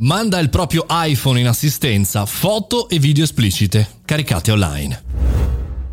Manda il proprio iPhone in assistenza foto e video esplicite caricate online.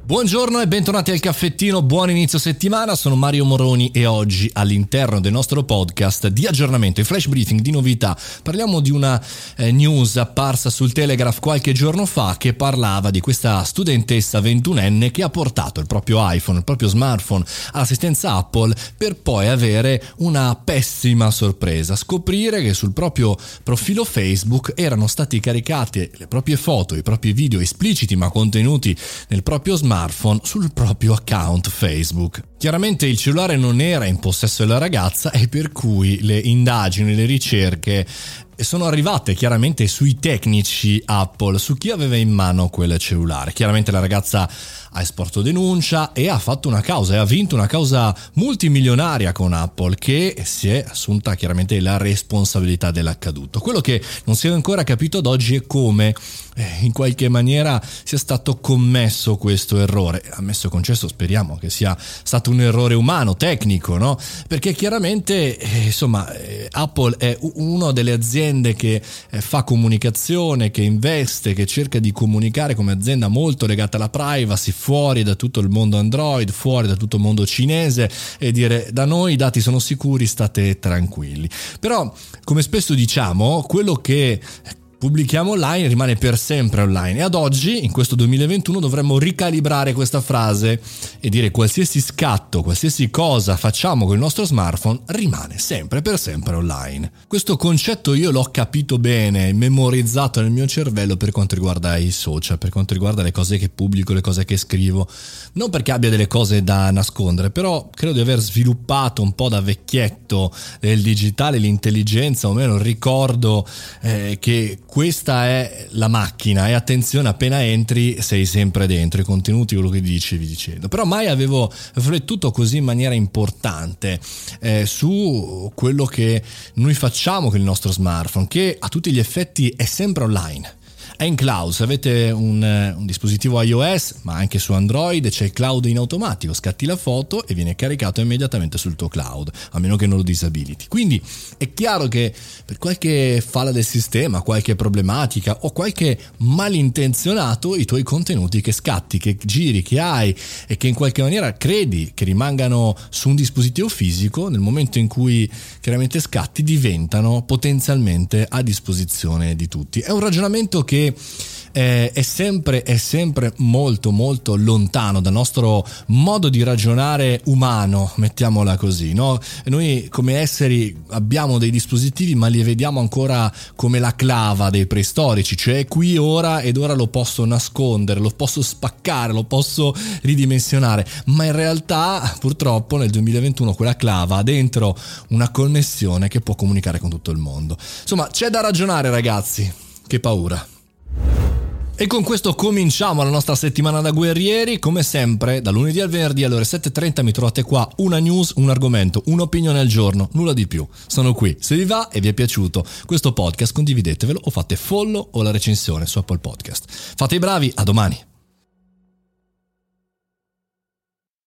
Buongiorno e bentornati al caffettino, buon inizio settimana, sono Mario Moroni e oggi all'interno del nostro podcast di aggiornamento e flash briefing di novità parliamo di una eh, news apparsa sul Telegraph qualche giorno fa che parlava di questa studentessa 21enne che ha portato il proprio iPhone, il proprio smartphone all'assistenza Apple per poi avere una pessima sorpresa, scoprire che sul proprio profilo Facebook erano stati caricate le proprie foto, i propri video espliciti ma contenuti nel proprio smartphone smartphone sul proprio account Facebook. Chiaramente il cellulare non era in possesso della ragazza e per cui le indagini, le ricerche sono arrivate chiaramente sui tecnici Apple, su chi aveva in mano quel cellulare. Chiaramente la ragazza ha esporto denuncia e ha fatto una causa e ha vinto una causa multimilionaria con Apple che si è assunta chiaramente la responsabilità dell'accaduto. Quello che non si è ancora capito ad oggi è come eh, in qualche maniera sia stato commesso questo errore. Ammesso e concesso, speriamo che sia stato un errore umano, tecnico, no? Perché chiaramente, eh, insomma, eh, Apple è una delle aziende che eh, fa comunicazione, che investe, che cerca di comunicare come azienda molto legata alla privacy, fuori da tutto il mondo Android, fuori da tutto il mondo cinese e dire da noi i dati sono sicuri, state tranquilli. Però, come spesso diciamo, quello che pubblichiamo online rimane per sempre online e ad oggi, in questo 2021, dovremmo ricalibrare questa frase e dire qualsiasi scatto, qualsiasi cosa facciamo con il nostro smartphone rimane sempre per sempre online. Questo concetto io l'ho capito bene, memorizzato nel mio cervello per quanto riguarda i social, per quanto riguarda le cose che pubblico, le cose che scrivo, non perché abbia delle cose da nascondere, però credo di aver sviluppato un po' da vecchietto del digitale l'intelligenza, o meno il ricordo eh, che questa è la macchina e attenzione appena entri sei sempre dentro. I contenuti quello che dici vi dicendo però mai avevo riflettuto così in maniera importante eh, su quello che noi facciamo con il nostro smartphone che a tutti gli effetti è sempre online è in cloud, se avete un, eh, un, dispositivo iOS, ma anche su Android, c'è il cloud in automatico, scatti la foto e viene caricato immediatamente sul tuo cloud, a meno che non lo disabiliti. Quindi è chiaro che per qualche falla del sistema, qualche problematica o qualche malintenzionato, i tuoi contenuti che scatti, che giri, che hai e che in qualche maniera credi che rimangano su un dispositivo fisico, nel momento in cui chiaramente scatti, diventano potenzialmente a disposizione di tutti. È un ragionamento eh, è, sempre, è sempre molto molto lontano dal nostro modo di ragionare umano, mettiamola così. No? Noi come esseri abbiamo dei dispositivi ma li vediamo ancora come la clava dei preistorici, cioè qui ora ed ora lo posso nascondere, lo posso spaccare, lo posso ridimensionare, ma in realtà purtroppo nel 2021 quella clava ha dentro una connessione che può comunicare con tutto il mondo. Insomma, c'è da ragionare ragazzi, che paura. E con questo cominciamo la nostra settimana da guerrieri, come sempre da lunedì al venerdì alle ore 7.30 mi trovate qua una news, un argomento, un'opinione al giorno, nulla di più. Sono qui, se vi va e vi è piaciuto questo podcast condividetevelo o fate follow o la recensione su Apple Podcast. Fate i bravi, a domani!